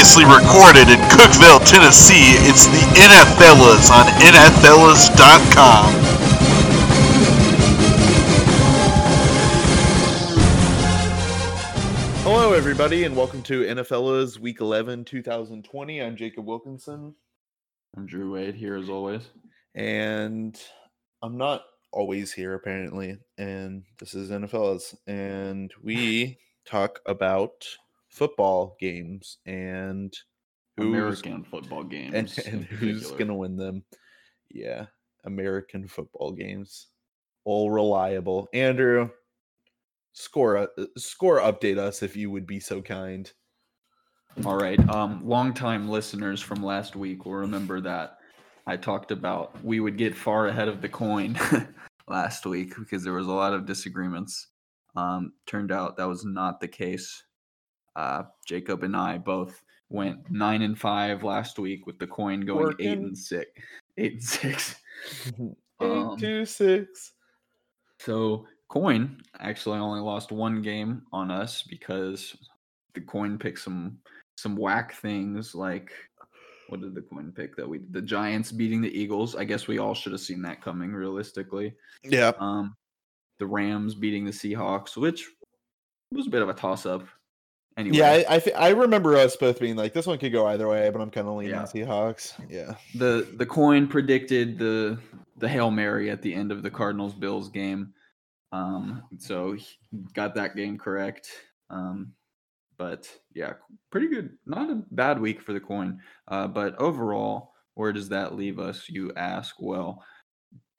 Previously recorded in Cookeville, Tennessee, it's the NFLas on NFLas.com. Hello, everybody, and welcome to NFL's Week 11 2020. I'm Jacob Wilkinson, I'm Drew Wade here as always. and I'm not always here, apparently. And this is NFL's, and we talk about football games and who's American football games. and, and who's gonna win them. Yeah, American football games, all reliable. Andrew, score a score update us if you would be so kind. All right. Um, longtime listeners from last week will remember that I talked about we would get far ahead of the coin last week because there was a lot of disagreements. Um, turned out that was not the case. Uh, Jacob and I both went nine and five last week with the coin going eight and six. Eight and six. Eight Um, two six. So coin actually only lost one game on us because the coin picked some some whack things like what did the coin pick that we the Giants beating the Eagles. I guess we all should have seen that coming realistically. Yeah, Um the Rams beating the Seahawks, which was a bit of a toss up. Anyway, yeah. I I, I remember us both being like, this one could go either way, but I'm kind of leaning Yeah. Seahawks. Yeah, the the coin predicted the the hail mary at the end of the Cardinals Bills game, um, so he got that game correct. Um, but yeah, pretty good. Not a bad week for the coin. Uh, but overall, where does that leave us? You ask. Well,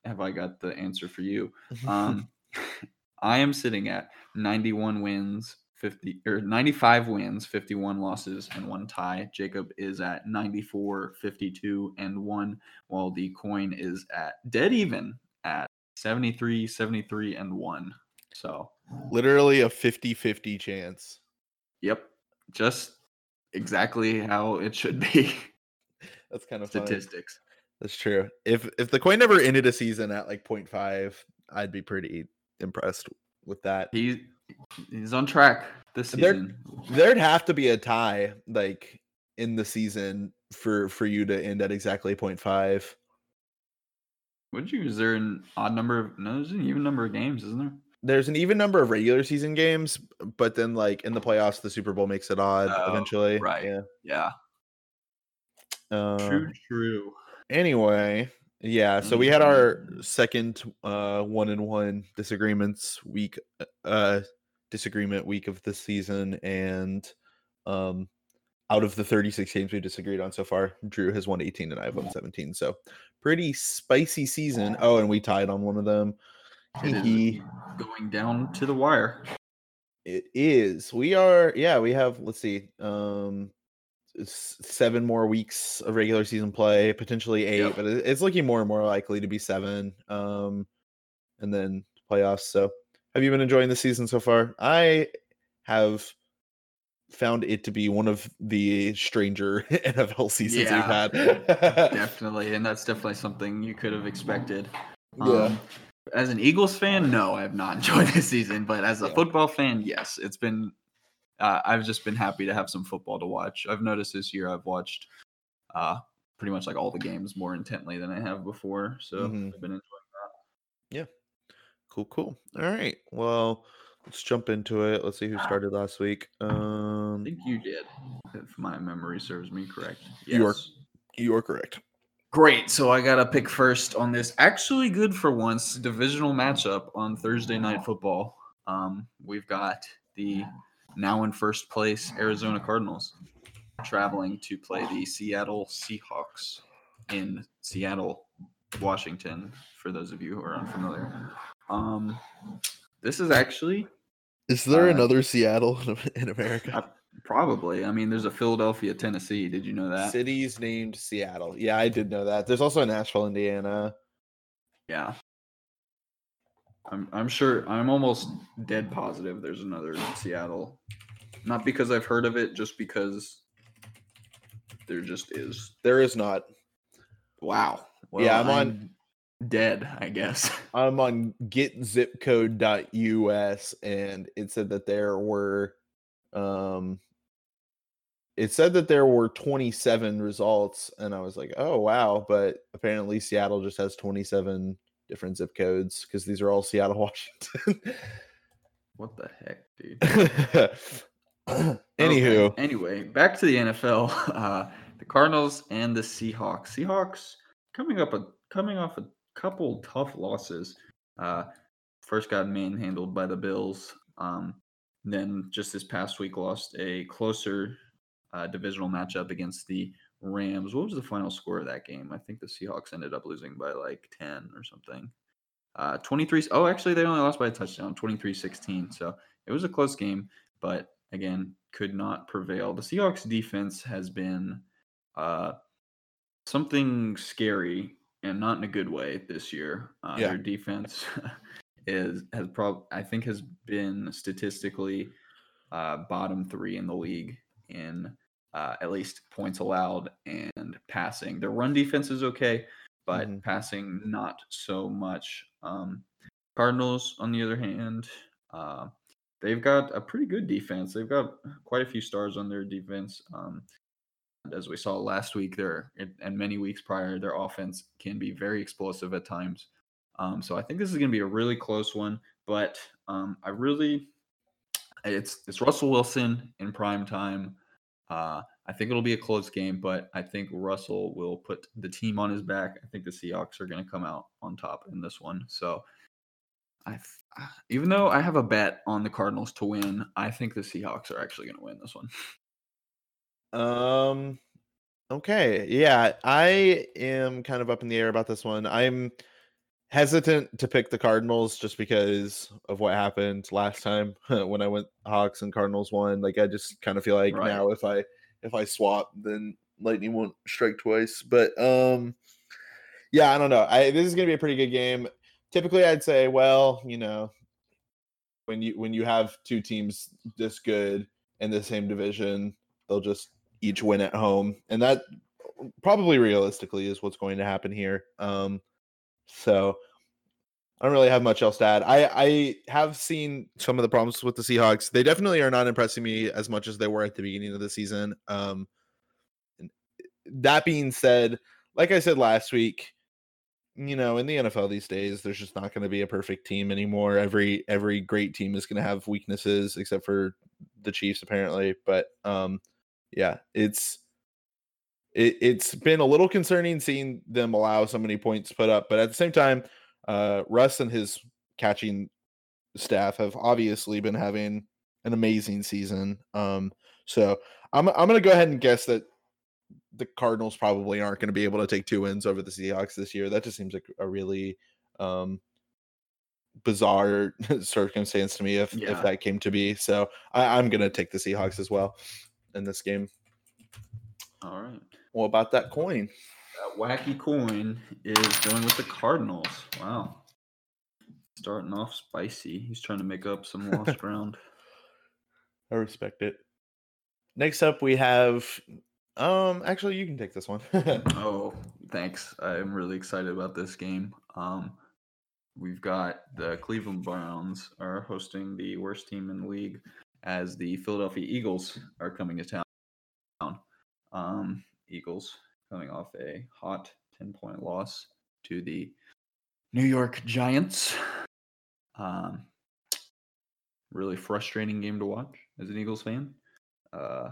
have I got the answer for you? Um, I am sitting at 91 wins, 50 or 95 wins, 51 losses, and one tie. Jacob is at 94, 52, and one, while the coin is at dead even at 73, 73, and one. So, literally a 50-50 chance. yep, just exactly how it should be. That's kind of funny. Statistics. That's true. If if the coin never ended a season at like 0.5, I'd be pretty impressed with that. He he's on track this There- season. There'd have to be a tie like in the season for for you to end at exactly 0.5. Would you? Is there an odd number of? No, there's an even number of games, isn't there? There's an even number of regular season games, but then like in the playoffs, the Super Bowl makes it odd Oh, eventually. right. Yeah. Yeah. Um, true. true. anyway yeah so we had our second uh one and one disagreements week uh disagreement week of the season and um out of the 36 games we disagreed on so far drew has won 18 and i've won 17 so pretty spicy season. Oh and we tied on one of them. Is going down to the wire. it is. We are yeah we have let's see um seven more weeks of regular season play potentially eight Yep. but it's looking more and more likely to be seven um and then playoffs so have you been enjoying the season so far i have found it to be one of the stranger nfl seasons Yeah, we've had Definitely, and that's definitely something you could have expected. yeah Um, as an Eagles fan, no, I have not enjoyed this season. But as a Yeah. football fan, yes, it's been. Uh, I've just been happy to have some football to watch. I've noticed this year I've watched uh, pretty much like all the games more intently than I have before. So Mhm. I've been enjoying cool cool all right well let's jump into it let's see who started last week I um think you did, if my memory serves me correct. You are- you are correct Great. So I got to pick first on this actually good for once divisional matchup on Thursday Night Football. Um, we've got the now in first place Arizona Cardinals traveling to play the Seattle Seahawks in Seattle, Washington. For those of you who are unfamiliar, um, this is actually Is there Uh, another Seattle in, in America? I- probably. I mean, there's a Philadelphia, Tennessee. Did you know that? Cities named Seattle. Yeah, I did know that. There's also a Nashville, Indiana. Yeah. I'm I'm sure I'm almost dead positive there's another Seattle. Not because I've heard of it, just because there just is. There is not. Wow. Yeah, I'm on- dead, I guess. I'm on getzipcode.us and it said that there were um it said that there were 27 results, and I was like, oh wow, but apparently Seattle just has 27 different zip codes because these are all Seattle, Washington. What the heck, dude? Anywho, Okay, Anyway, back to the NFL. Uh, the Cardinals and the Seahawks. Seahawks coming up a coming off a couple tough losses. Uh, first got manhandled by the Bills. Um, then just this past week lost a closer uh, divisional matchup against the Rams. What was the final score of that game? I think the Seahawks ended up losing by like 10 or something. Uh, 23. Oh, actually, they only lost by a touchdown, 23 16. So it was a close game, but again, could not prevail. The Seahawks defense has been uh, something scary and not in a good way this year. Uh, Yeah. Their defense is has prob I think has been statistically uh, bottom three in the league in uh, at least points allowed and passing. Their run defense is okay, but Mhm. passing not so much. Um, Cardinals, on the other hand, uh, they've got a pretty good defense. They've got quite a few stars on their defense. Um, as we saw last week, there and many weeks prior, their offense can be very explosive at times. Um, so I think this is going to be a really close one. But um, I really, it's it's Russell Wilson in prime time. Uh, I think it'll be a close game, but I think Russell will put the team on his back. I think the Seahawks are going to come out on top in this one. So I, th- even though I have a bet on the Cardinals to win, I think the Seahawks are actually going to win this one. Um okay. Yeah, I am kind of up in the air about this one. I'm hesitant to pick the Cardinals just because of what happened last time when I went Hawks and Cardinals won. Like I just kind of feel like Right. now if I if I swap then lightning won't strike twice. But um yeah, I don't know. I this is going to be a pretty good game. Typically I'd say, well, you know, when you when you have two teams this good in the same division, they'll just each win at home, and that probably realistically is what's going to happen here. Um, so I don't really have much else to add. I I have seen some of the problems with the Seahawks. They definitely are not impressing me as much as they were at the beginning of the season. Um, that being said, like I said last week, you know, in the NFL these days, there's just not going to be a perfect team anymore. Every every great team is going to have weaknesses, except for the Chiefs, apparently. But um, yeah, it's it, it's been a little concerning seeing them allow so many points put up. But at the same time, uh, Russ and his catching staff have obviously been having an amazing season. Um, so I'm I'm gonna go ahead and guess that the Cardinals probably aren't going to be able to take two wins over the Seahawks this year. That just seems like a really um, bizarre circumstance to me if Yeah. if that came to be. So I, I'm going to take the Seahawks as well in this game. All right. What about that coin? That wacky coin is going with the Cardinals. Wow. Starting off spicy. He's trying to make up some lost ground. I respect it. Next up, we have. Um, actually, you can take this one. Oh, thanks. I'm really excited about this game. Um, we've got the Cleveland Browns are hosting the worst team in the league as the Philadelphia Eagles are coming to town. Um, Eagles coming off a hot 10 point loss to the New York Giants. Um, really frustrating game to watch as an Eagles fan. Uh,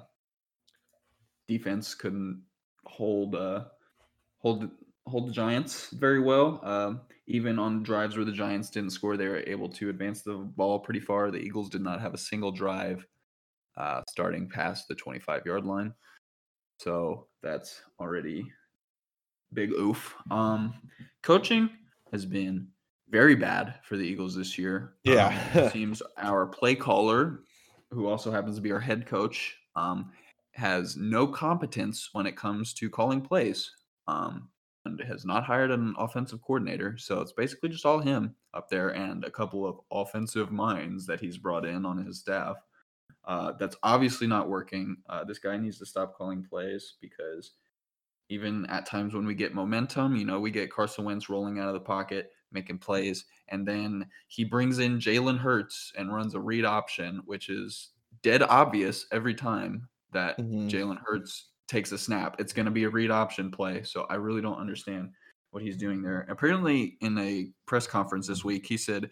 defense couldn't hold uh, hold hold the Giants very well. Um, even on drives where the Giants didn't score, they were able to advance the ball pretty far. The Eagles did not have a single drive uh, starting past the 25 yard line. So that's already big oof. Um, coaching has been very bad for the Eagles this year. Um, Yeah. it seems our play caller, who also happens to be our head coach, um, has no competence when it comes to calling plays. Um, has not hired an offensive coordinator, so it's basically just all him up there and a couple of offensive minds that he's brought in on his staff. Uh, that's obviously not working. Uh, this guy needs to stop calling plays because even at times when we get momentum, you know, we get Carson Wentz rolling out of the pocket, making plays, and then he brings in Jalen Hurts and runs a read option, which is dead obvious every time. that Mhm. Jalen Hurts takes a snap. It's going to be a read option play. So I really don't understand what he's doing there. Apparently, in a press conference this week, he said,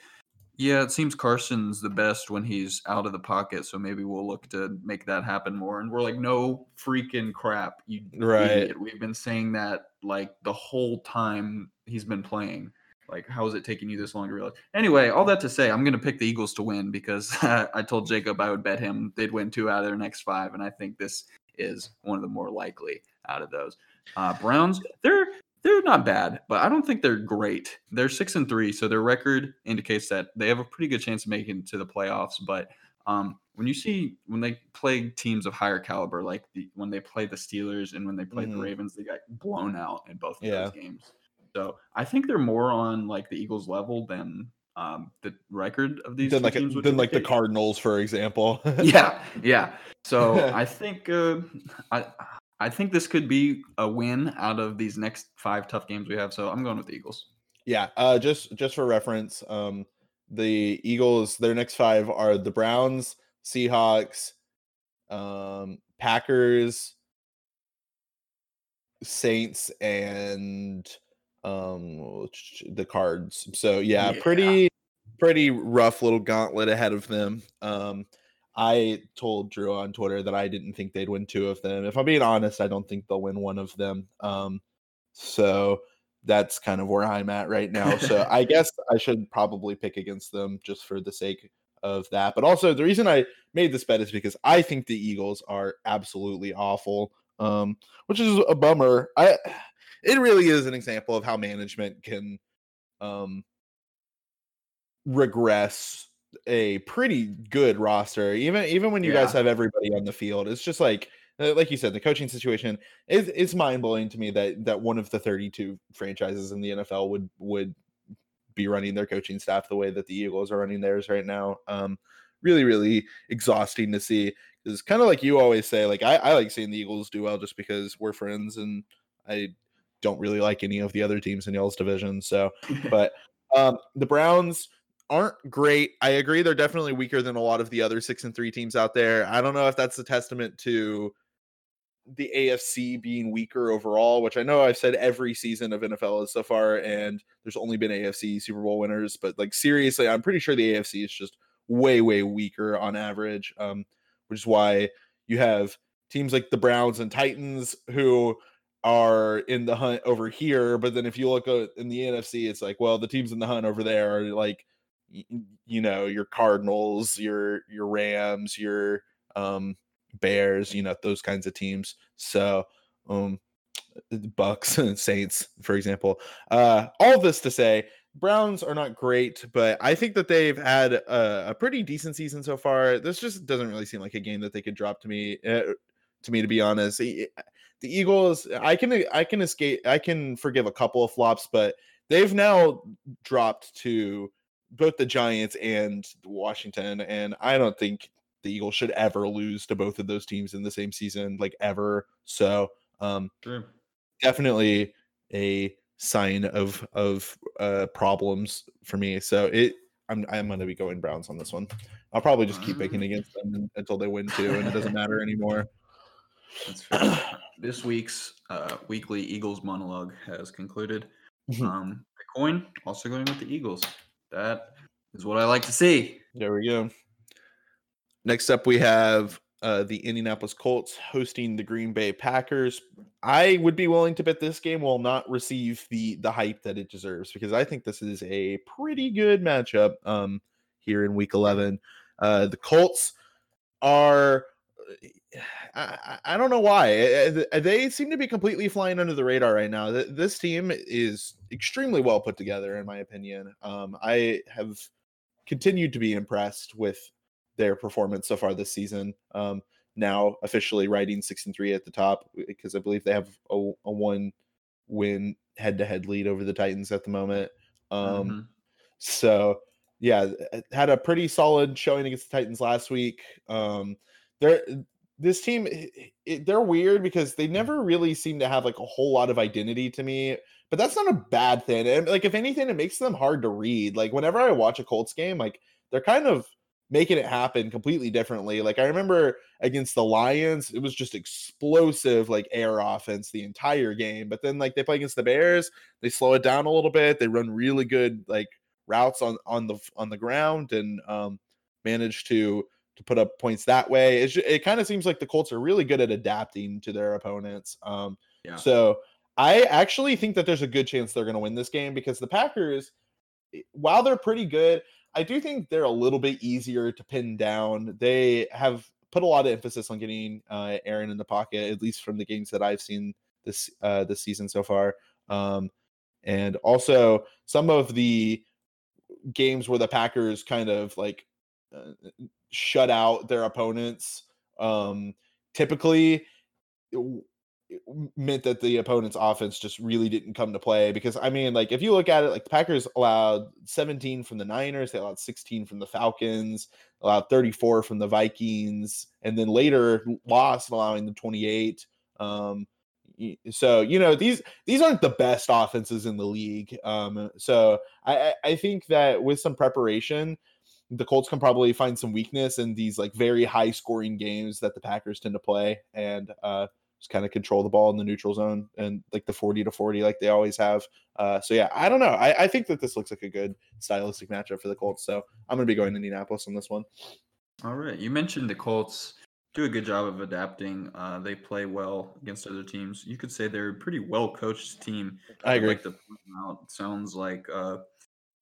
Yeah, it seems Carson's the best when he's out of the pocket. So maybe we'll look to make that happen more. And we're like, No freaking crap. You Right. idiot. We've been saying that like the whole time he's been playing. Like, how is it taking you this long to realize? Anyway, all that to say, I'm going to pick the Eagles to win because I told Jacob I would bet him they'd win two out of their next five, and I think this is one of the more likely out of those. Uh, Browns, they're they're not bad, but I don't think they're great. They're six and three, so their record indicates that they have a pretty good chance of making it to the playoffs. But um, when you see when they play teams of higher caliber, like the, when they play the Steelers and when they played Mhm. the Ravens, they got blown out in both of Yeah. those games. So I think they're more on like the Eagles level than um, the record of these Than like teams would than like the. Cardinals, for example. yeah, yeah. So I think uh, I I think this could be a win out of these next five tough games we have. So I'm going with the Eagles. Yeah, uh, just just for reference, um, the Eagles, their next five are the Browns, Seahawks, um, Packers, Saints, and um, the Cards. So yeah, Yeah. pretty pretty rough little gauntlet ahead of them. Um, I told Drew on Twitter that I didn't think they'd win two of them. If I'm being honest, I don't think they'll win one of them. Um, so that's kind of where I'm at right now. So I guess I should probably pick against them just for the sake of that. But also the reason I made this bet is because I think the Eagles are absolutely awful. Um, which is a bummer. I it really is an example of how management can um regress a pretty good roster even even when you guys have everybody on the field. It's just like uh, like you said the coaching situation is it's mind-blowing to me that that one of the 32 franchises in the NFL would would be running their coaching staff the way that the Eagles are running theirs right now. Um really really exhausting to see it's kind of like you always say like I, I like seeing the Eagles do well just because we're friends and I don't really like any of the other teams in y'all's division so but um, the Browns aren't great. I agree they're definitely weaker than a lot of the other six and three teams out there. I don't know if that's a testament to the AFC being weaker overall, which I know I've said every season of NFL is so far, and there's only been AFC Super Bowl winners, but like seriously, I'm pretty sure the AFC is just way, way weaker on average. Um, which is why you have teams like the Browns and Titans who are in the hunt over here. But then if you look at, in the NFC, it's like, well, the teams in the hunt over there are like, you know, your Cardinals, your your Rams, your um Bears, you know, those kinds of teams. So, um, Bucks and Saints, for example. Uh, all this to say, Browns are not great, but I think that they've had a, a pretty decent season so far. This just doesn't really seem like a game that they could drop to me. Uh, to me, to be honest, the Eagles, I can I can escape, I can forgive a couple of flops, but they've now dropped to both the Giants and Washington, and I don't think the Eagles should ever lose to both of those teams in the same season, like ever. So, um, True. definitely a sign of of uh problems for me. So it I'm I'm gonna be going Browns on this one. I'll probably just keep picking against them until they win too, and it doesn't matter anymore. That's fair. this week's uh, weekly Eagles monologue has concluded. Mhm. Um, also going with the Eagles. That is what I like to see. There we go. Next up, we have uh, the Indianapolis Colts hosting the Green Bay Packers. I would be willing to bet this game will not receive the the hype that it deserves because I think this is a pretty good matchup um, here in Week 11. Uh, the Colts are. I, I don't know why Uh, uh, they seem to be completely flying under the radar right now. This team is extremely well put together, in my opinion. Um, I have continued to be impressed with their performance so far this season. Um, now officially riding six and three at the top because I believe they have a, a one win head to head lead over the Titans at the moment. Um, Mhm. so yeah, had a pretty solid showing against the Titans last week. Um, they're this team, i- i- they're weird because they never really seem to have like a whole lot of identity to me. But that's not a bad thing. And like if anything, it makes them hard to read. Like whenever I watch a Colts game, like they're kind of making it happen completely differently. Like I remember against the Lions, it was just explosive, like air offense the entire game. But then like they play against the Bears, they slow it down a little bit. They run really good like routes on on the on the ground and um manage to to put up points that way. It's, it kind of seems like the Colts are really good at adapting to their opponents. Um, Yeah. So I actually think that there's a good chance they're going to win this game because the Packers, while they're pretty good, I do think they're a little bit easier to pin down. They have put a lot of emphasis on getting uh, Aaron in the pocket, at least from the games that I've seen this uh, this season so far. Um, and also some of the games where the Packers kind of like uh, shut out their opponents um typically meant that the opponent's offense just really didn't come to play because I mean like if you look at it like the Packers allowed 17 from the Niners they allowed 16 from the Falcons allowed 34 from the Vikings and then later lost allowing the 28 um so you know these these aren't the best offenses in the league um so I- I think that with some preparation the Colts can probably find some weakness in these like very high scoring games that the Packers tend to play and uh just kind of control the ball in the neutral zone and like the 40 to 40 like they always have. Uh so yeah, I don't know. I, I think that this looks like a good stylistic matchup for the Colts. So I'm gonna be going to Indianapolis on this one. All right. You mentioned the Colts do a good job of adapting. Uh, they play well against other teams. You could say they're a pretty well coached team. I agree. like to point out. Sounds like uh,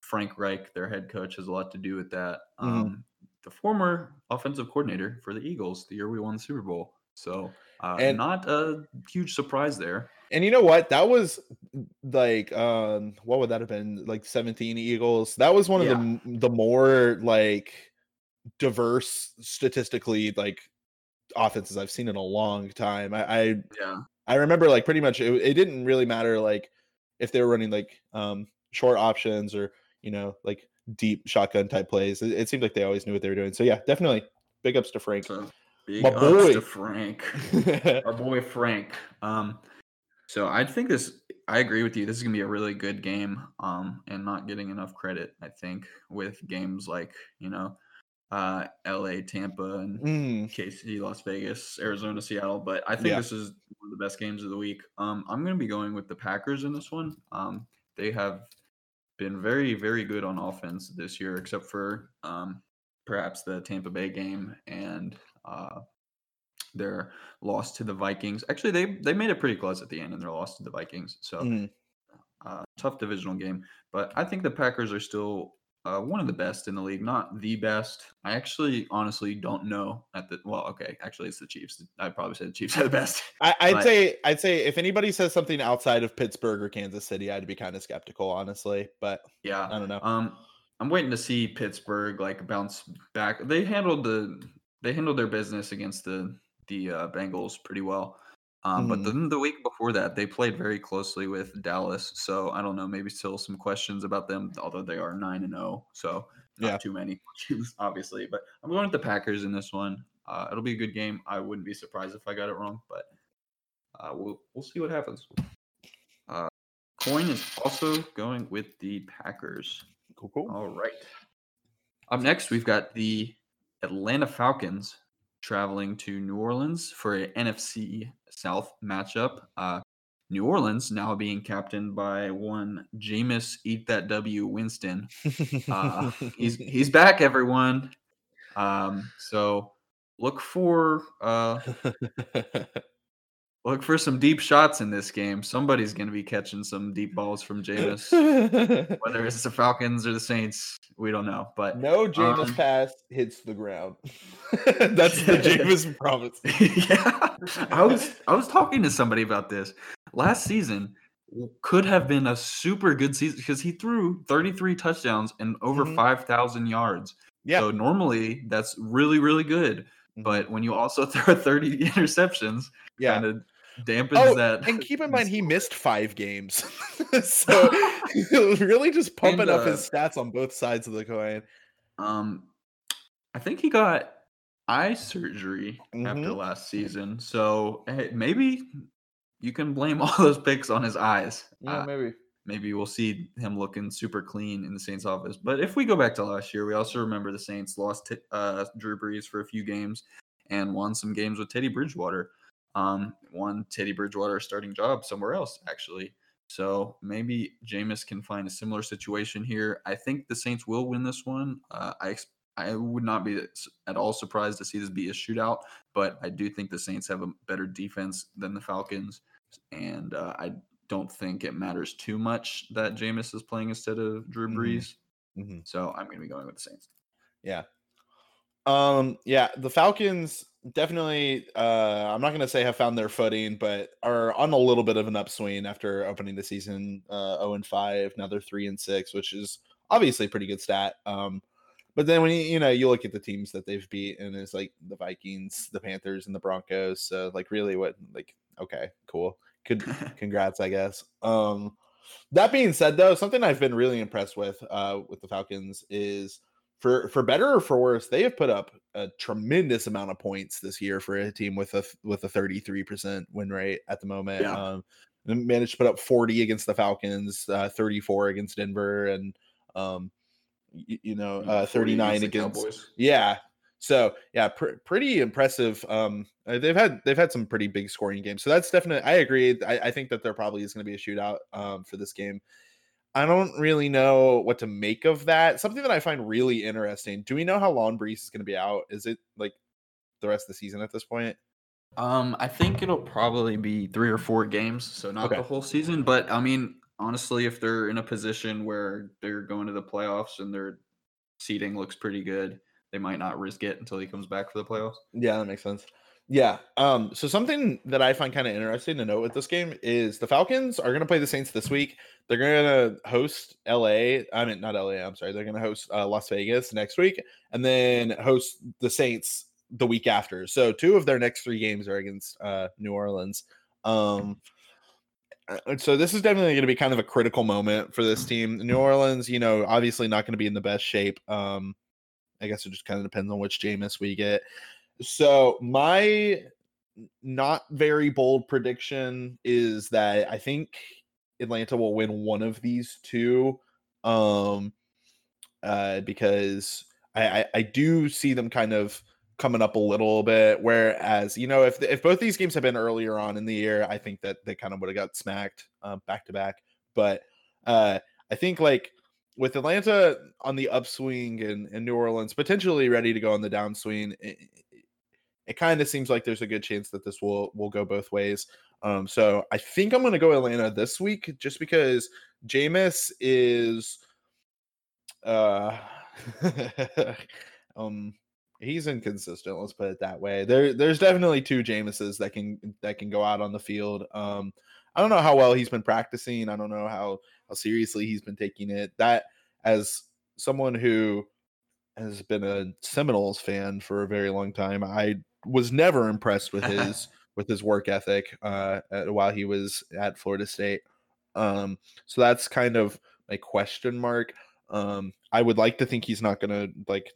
Frank Reich, their head coach, has a lot to do with that. Mhm. Um, the former offensive coordinator for the Eagles, the year we won the Super Bowl. So, uh, And- not a huge surprise there. And you know what? That was like um what would that have been? Like 17 Eagles. That was one of the Yeah. m- the more like diverse statistically like offenses I've seen in a long time. I I, Yeah. I remember like pretty much it, it didn't really matter like if they were running like um short options or you know like deep shotgun type plays. It, it seemed like they always knew what they were doing. So yeah, definitely big ups to Frank. So, big My ups boy. to Frank. our boy Frank. Um, so I think this. I agree with you. This is gonna be a really good game. Um, and not getting enough credit. I think with games like you know, uh, L.A., Tampa, and Mm, KC, Las Vegas, Arizona, Seattle. But I think Yeah. this is one of the best games of the week. Um, I'm gonna be going with the Packers in this one. Um, they have been very, very good on offense this year, except for um, perhaps the Tampa Bay game and uh, their loss to the Vikings. Actually, they they made it pretty close at the end, and their loss to the Vikings. So mm. uh, tough divisional game, but I think the Packers are still uh, one of the best in the league, not the best. I actually, honestly, don't know at the well. Okay, actually, it's the Chiefs. I'd probably say the Chiefs are the best. I, I'd But- say I'd say if anybody says something outside of Pittsburgh or Kansas City, I'd be kind of skeptical, honestly. But Yeah, I don't know. Um, I'm waiting to see Pittsburgh like bounce back. They handled the they handled their business against the the uh, Bengals pretty well. Um, but Mhm. then the week before that, they played very closely with Dallas. So I don't know, maybe still some questions about them, although they are nine and zero. So not Yeah. too many questions, obviously. But I'm going with the Packers in this one. Uh, it'll be a good game. I wouldn't be surprised if I got it wrong, but uh, we'll we'll see what happens. Uh, Coin is also going with the Packers. Cool, cool. All right. Up next, we've got the Atlanta Falcons traveling to New Orleans for a NFC South matchup. Uh, New Orleans now being captained by one Jameis Eat That W Winston. Uh, he's he's back, everyone. Um, so look for uh, look for some deep shots in this game. Somebody's going to be catching some deep balls from Jameis. Whether it's the Falcons or the Saints, we don't know. But no Jameis Um, pass hits the ground. That's the Jameis promise. yeah, I was I was talking to somebody about this last season. Could have been a super good season because he threw 33 touchdowns and over Mhm. 5,000 yards. Yeah. So normally that's really really good. Mhm. But when you also throw 30 interceptions, yeah. kind of dampens Oh, that. and keep in mind he missed five games, so really just pumping And, up uh, his stats on both sides of the coin. Um, I think he got eye surgery after Mhm. last season, so hey, maybe you can blame all those picks on his eyes. Yeah, Uh, maybe. maybe we'll see him looking super clean in the Saints office. But if we go back to last year, we also remember the Saints lost t- uh, Drew Brees for a few games and won some games with Teddy Bridgewater. Um, won Teddy Bridgewater starting job somewhere else, actually. So maybe Jameis can find a similar situation here. I think the Saints will win this one. Uh, I I would not be at all surprised to see this be a shootout, but I do think the Saints have a better defense than the Falcons, and uh, I don't think it matters too much that Jameis is playing instead of Drew Mhm. Brees. Mhm. So I'm going to be going with the Saints. Yeah. Um, yeah, the Falcons definitely uh I'm not gonna say have found their footing, but are on a little bit of an upswing after opening the season uh 0 and 5. Now they're 3 and 6, which is obviously a pretty good stat. Um but then when you you know you look at the teams that they've beat and it's like the Vikings, the Panthers, and the Broncos. So like really what like okay, cool. Good congrats, I guess. Um that being said though, something I've been really impressed with uh with the Falcons is for for better or for worse, they have put up a tremendous amount of points this year for a team with a with a 33% win rate at the moment. Yeah. Um managed to put up 40 against the Falcons, uh 34 against Denver and um y- you know, uh 39 the against yeah. So yeah, pr- pretty impressive. Um, uh, they've had they've had some pretty big scoring games. So that's definitely. I agree. I, I think that there probably is going to be a shootout um, for this game. I don't really know what to make of that. Something that I find really interesting. Do we know how long Brees is going to be out? Is it like the rest of the season at this point? Um, I think it'll probably be three or four games, so not Okay. the whole season. But I mean, honestly, if they're in a position where they're going to the playoffs and their seating looks pretty good, they might not risk it until he comes back for the playoffs. Yeah, that makes sense. Yeah. Um, so something that I find kind of interesting to note with this game is the Falcons are gonna play the Saints this week. They're gonna host LA. I mean not LA, I'm sorry, they're gonna host uh, Las Vegas next week and then host the Saints the week after. So two of their next three games are against uh New Orleans. Um uh, so this is definitely going to be kind of a critical moment for this team. New Orleans, you know, obviously not going to be in the best shape. Um, I guess it just kind of depends on which Jameis we get. So my not very bold prediction is that I think Atlanta will win one of these two. Um uh because I, I I do see them kind of coming up a little bit whereas you know if if both these games had been earlier on in the year I think that they kind of would have got smacked uh, back to back but uh I think like with Atlanta on the upswing and, and New Orleans potentially ready to go on the downswing, it, kind of seems like there's a good chance that this will will go both ways. Um, so I think I'm going to go Atlanta this week just because Jameis is, uh, um, he's inconsistent. Let's put it that way. There, there's definitely two Jameses that can that can go out on the field. Um, I don't know how well he's been practicing. I don't know how how seriously he's been taking it. That as someone who has been a Seminoles fan for a very long time, I was never impressed with his with his work ethic uh, while he was at Florida State. Um, so that's kind of a question mark. Um, I would like to think he's not going to like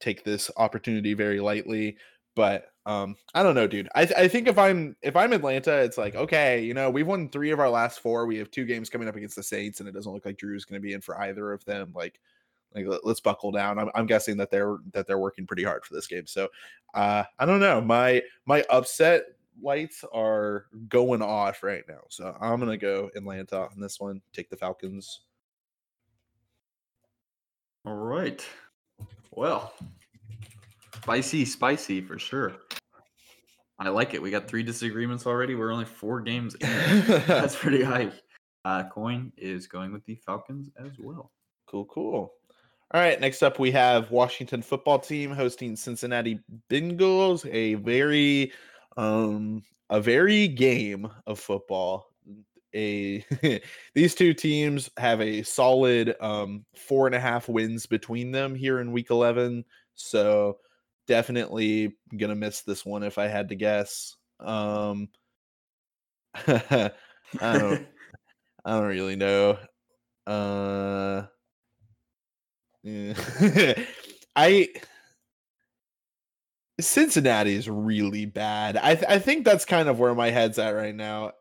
take this opportunity very lightly, but um, I don't know, dude. I, th- I think if I'm if I'm Atlanta, it's like okay, you know, we've won three of our last four. We have two games coming up against the Saints, and it doesn't look like Drew's going to be in for either of them. Like, like let, us buckle down. I'm, I'm guessing that they're that they're working pretty hard for this game. So, uh, I don't know. My my upset lights are going off right now. So I'm gonna go Atlanta on this one. Take the Falcons. All right. Well, spicy, spicy for sure. I like it. We got three disagreements already. We're only four games in. That's pretty high. Uh, Coin is going with the Falcons as well. Cool, cool. All right, next up we have Washington football team hosting Cincinnati Bengals, a very um a very game of football. A these two teams have a solid um four and a half wins between them here in week 11. So definitely gonna miss this one if I had to guess. Um I don't I don't really know. Uh yeah. I Cincinnati is really bad. I th- I think that's kind of where my head's at right now.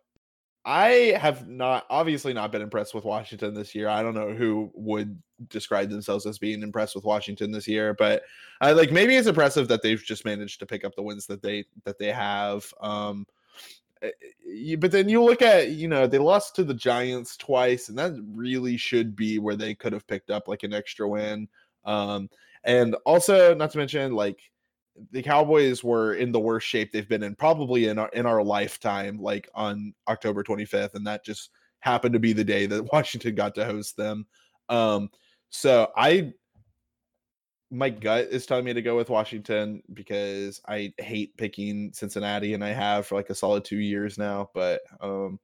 I have not obviously not been impressed with Washington this year. I don't know who would describe themselves as being impressed with Washington this year, but I like maybe it's impressive that they've just managed to pick up the wins that they that they have. Um but then you look at you know they lost to the Giants twice, and that really should be where they could have picked up like an extra win. Um, and also not to mention like the Cowboys were in the worst shape they've been in probably in our in our lifetime, like on October 25th, and that just happened to be the day that Washington got to host them. Um, so I my gut is telling me to go with Washington because I hate picking Cincinnati and I have for like a solid two years now, but um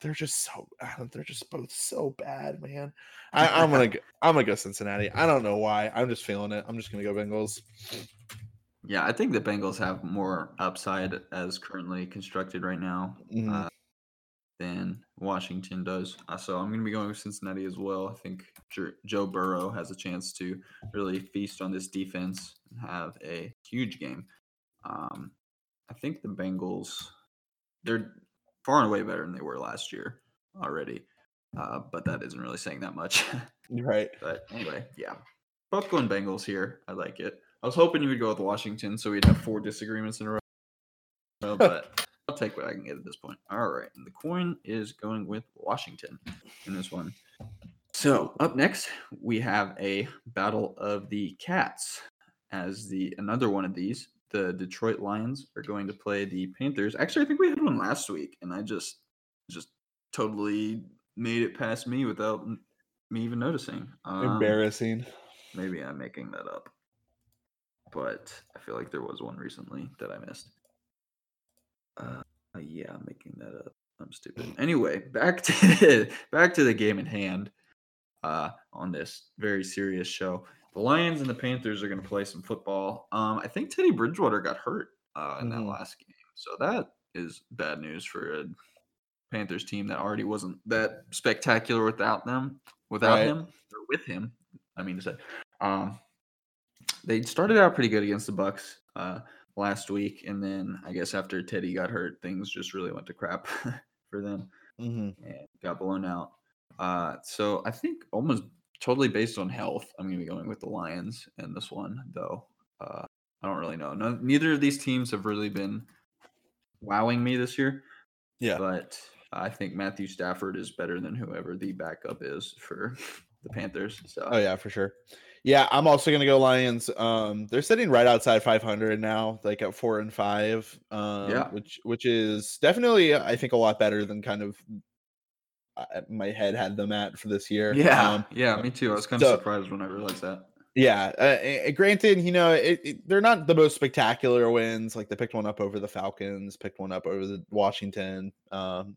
they're just so they're just both so bad, man. I, am gonna go, I'm gonna go Cincinnati. I don't know why. I'm just feeling it. I'm just gonna go Bengals. Yeah, I think the Bengals have more upside as currently constructed right now mm-hmm. uh, than Washington does. Uh, so I'm gonna be going with Cincinnati as well. I think Joe Burrow has a chance to really feast on this defense and have a huge game. Um, I think the Bengals they're far and away better than they were last year already. Uh, but that isn't really saying that much. right. But anyway, yeah. Both going Bengals here. I like it. I was hoping you would go with Washington so we'd have four disagreements in a row. But I'll take what I can get at this point. All right. And the coin is going with Washington in this one. So up next, we have a battle of the cats as the another one of these the Detroit Lions are going to play the Panthers. Actually, I think we had one last week, and I just just totally made it past me without me even noticing. Um, Embarrassing. Maybe I'm making that up, but I feel like there was one recently that I missed. Uh, yeah, I'm making that up. I'm stupid. Anyway, back to back to the game at hand. Uh, on this very serious show the Lions and the Panthers are going to play some football. Um, I think Teddy Bridgewater got hurt uh, in mm-hmm. that last game, so that is bad news for a Panthers team that already wasn't that spectacular without them, without right. him or with him. I mean to say, um, they started out pretty good against the Bucks uh, last week, and then I guess after Teddy got hurt, things just really went to crap for them mm-hmm. and got blown out. Uh, so I think almost totally based on health, I'm going to be going with the Lions in this one, though. Uh, I don't really know. No, neither of these teams have really been wowing me this year. Yeah. But I think Matthew Stafford is better than whoever the backup is for the Panthers. So. Oh yeah, for sure. Yeah, I'm also gonna go Lions. Um, they're sitting right outside 500 now, like at four and five. Um, yeah, which which is definitely I think a lot better than kind of my head had them at for this year. Yeah, um, yeah, me too. I was kind of so, surprised when I realized that. Yeah, uh, granted, you know it, it, they're not the most spectacular wins. Like they picked one up over the Falcons, picked one up over the Washington, um,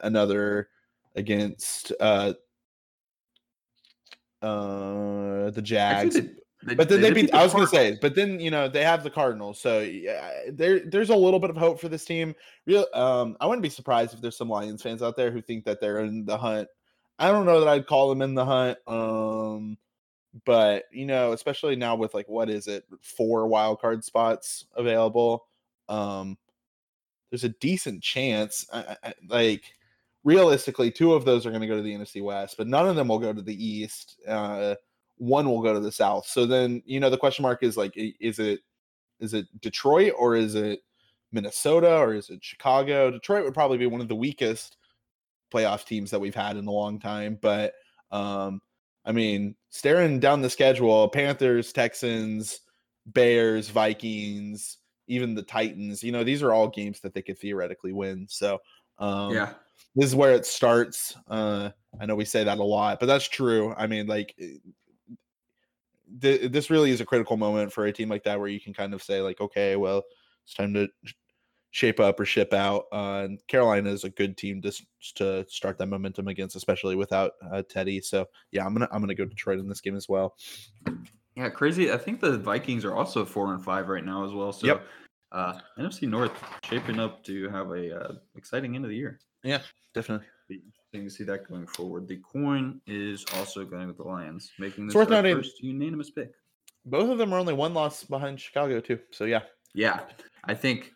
another against uh, uh, the Jags. They, but then they, they beat. I was going to say, but then you know they have the Cardinals, so yeah, there there's a little bit of hope for this team. Real, um, I wouldn't be surprised if there's some Lions fans out there who think that they're in the hunt. I don't know that I'd call them in the hunt, um, but you know, especially now with like what is it, four wild card spots available, um, there's a decent chance. I, I, like realistically, two of those are going to go to the NFC West, but none of them will go to the East. Uh, one will go to the south. So then, you know, the question mark is like, is it is it Detroit or is it Minnesota or is it Chicago? Detroit would probably be one of the weakest playoff teams that we've had in a long time. But um, I mean, staring down the schedule, Panthers, Texans, Bears, Vikings, even the Titans, you know, these are all games that they could theoretically win. So um, yeah. This is where it starts. Uh, I know we say that a lot, but that's true. I mean, like th- this really is a critical moment for a team like that where you can kind of say like, okay, well, it's time to shape up or ship out. Uh, and Carolina is a good team to to start that momentum against, especially without uh, Teddy. So yeah, I'm gonna I'm gonna go Detroit in this game as well. Yeah, crazy. I think the Vikings are also four and five right now as well. So yep. uh, NFC North shaping up to have a uh, exciting end of the year. Yeah, definitely interesting to see that going forward. The coin is also going with the Lions, making this worth noting, first unanimous pick. Both of them are only one loss behind Chicago too. So yeah, yeah, I think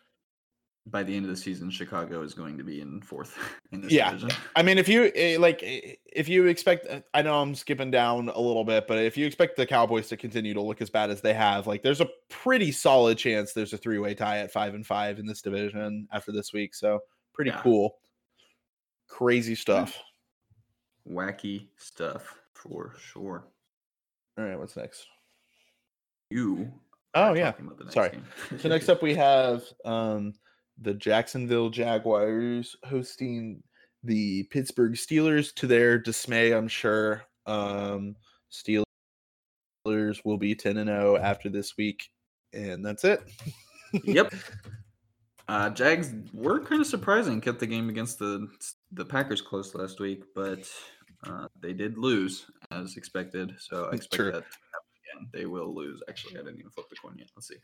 by the end of the season, Chicago is going to be in fourth in this Yeah. division. I mean, if you eh, like, eh, if you expect, uh, I know I'm skipping down a little bit, but if you expect the Cowboys to continue to look as bad as they have, like, there's a pretty solid chance there's a three way tie at five and five in this division after this week. So pretty Yeah. cool, crazy stuff. Wacky stuff for sure. All right, what's next? You. Oh yeah. talking about the next Sorry. So next up we have um the Jacksonville Jaguars hosting the Pittsburgh Steelers to their dismay, I'm sure. Um Steelers will be 10 and 0 after this week and that's it. yep. Uh, Jags were kind of surprising. Kept the game against the the Packers close last week, but uh, they did lose as expected. So I expect True. that to happen again. They will lose. Actually, I didn't even flip the coin yet. Let's see.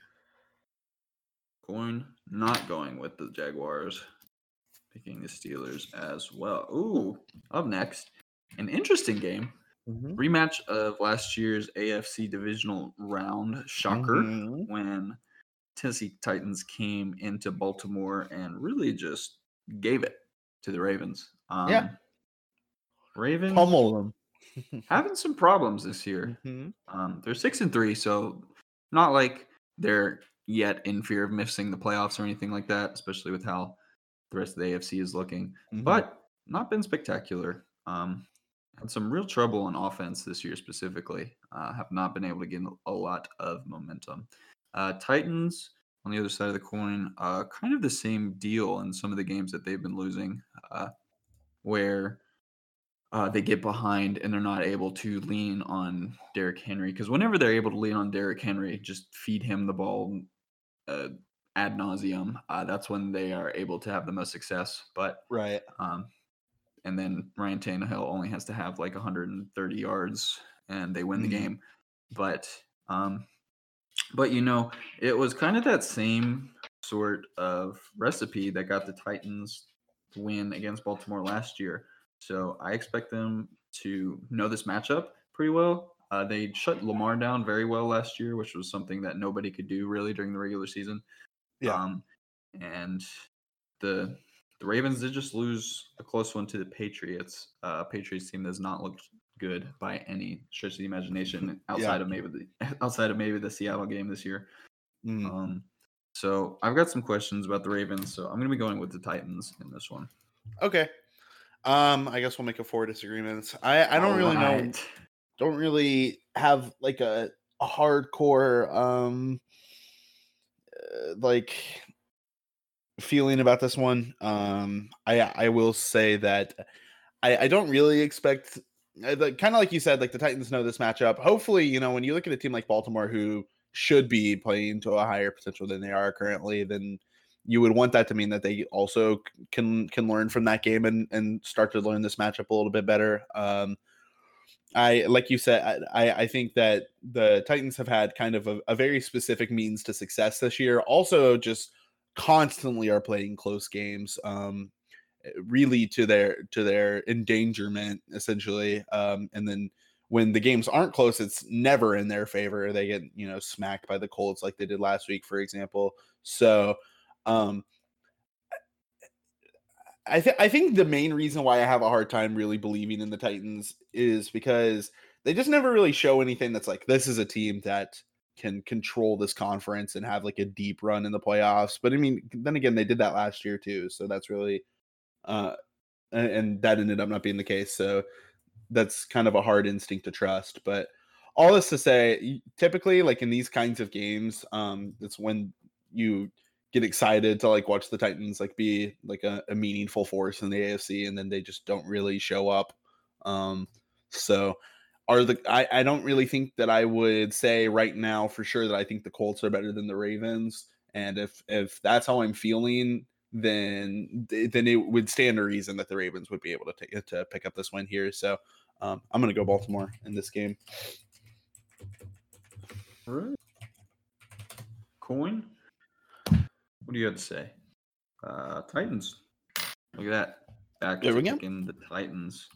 Coin not going with the Jaguars. Picking the Steelers as well. Ooh, up next, an interesting game. Rematch of last year's AFC divisional round. Shocker Mhm. when Tennessee Titans came into Baltimore and really just gave it to the Ravens. Um, Yeah. Ravens Pummel them. having some problems this year. Mhm. Um, they're six and three, so not like they're yet in fear of missing the playoffs or anything like that, especially with how the rest of the AFC is looking. Mhm. But not been spectacular. Um, had some real trouble on offense this year specifically. Uh, have not been able to get a lot of momentum. Uh, Titans on the other side of the coin, uh, kind of the same deal in some of the games that they've been losing, uh, where uh, they get behind and they're not able to lean on Derrick Henry. Because whenever they're able to lean on Derrick Henry, just feed him the ball uh, ad nauseum. Uh, that's when they are able to have the most success. But right. um, and then Ryan Tannehill only has to have like 130 yards and they win the Mhm. game. But um, but you know, it was kind of that same sort of recipe that got the Titans to win against Baltimore last year. So I expect them to know this matchup pretty well. Uh, they shut Lamar down very well last year, which was something that nobody could do really during the regular season. Yeah. Um, and the the Ravens did just lose a close one to the Patriots. Uh, Patriots team does not look good by any stretch of the imagination outside of maybe the outside of maybe the Seattle game this year. Mm. Um, so I've got some questions about the Ravens. So I'm going to be going with the Titans in this one. Okay. Um, I guess we'll make a four disagreements. I I don't really know don't really have like a, a hardcore um uh, like feeling about this one. Um, I I will say that I I don't really expect kind of like you said, like the Titans know this matchup. Hopefully, you know when you look at a team like Baltimore who should be playing to a higher potential than they are currently, then you would want that to mean that they also can can learn from that game and and start to learn this matchup a little bit better. Um, I like you said, I, I- I think that the Titans have had kind of a, a very specific means to success this year. Also, just constantly are playing close games. Um, really to their to their endangerment essentially. Um, and then when the games aren't close, it's never in their favor. They get you know smacked by the Colts like they did last week, for example. So. Um, I think I think the main reason why I have a hard time really believing in the Titans is because they just never really show anything that's like this is a team that can control this conference and have like a deep run in the playoffs. But I mean, then again, they did that last year too, so that's really uh and, and that ended up not being the case. So that's kind of a hard instinct to trust. But all this to say, typically like in these kinds of games, um, it's when you get excited to like watch the Titans like be like a, a meaningful force in the AFC, and then they just don't really show up. Um, so are the I, I don't really think that I would say right now for sure that I think the Colts are better than the Ravens. And if if that's how I'm feeling, then then it would stand to reason that the Ravens would be able to take to pick up this win here. So um, I'm gonna go Baltimore in this game. Right. Coin. What do you have to say? Uh, Titans. Look at that. Back There we go. the Titans.